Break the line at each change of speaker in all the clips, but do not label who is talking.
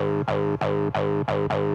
Oh, oh, oh, oh, oh,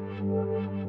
Música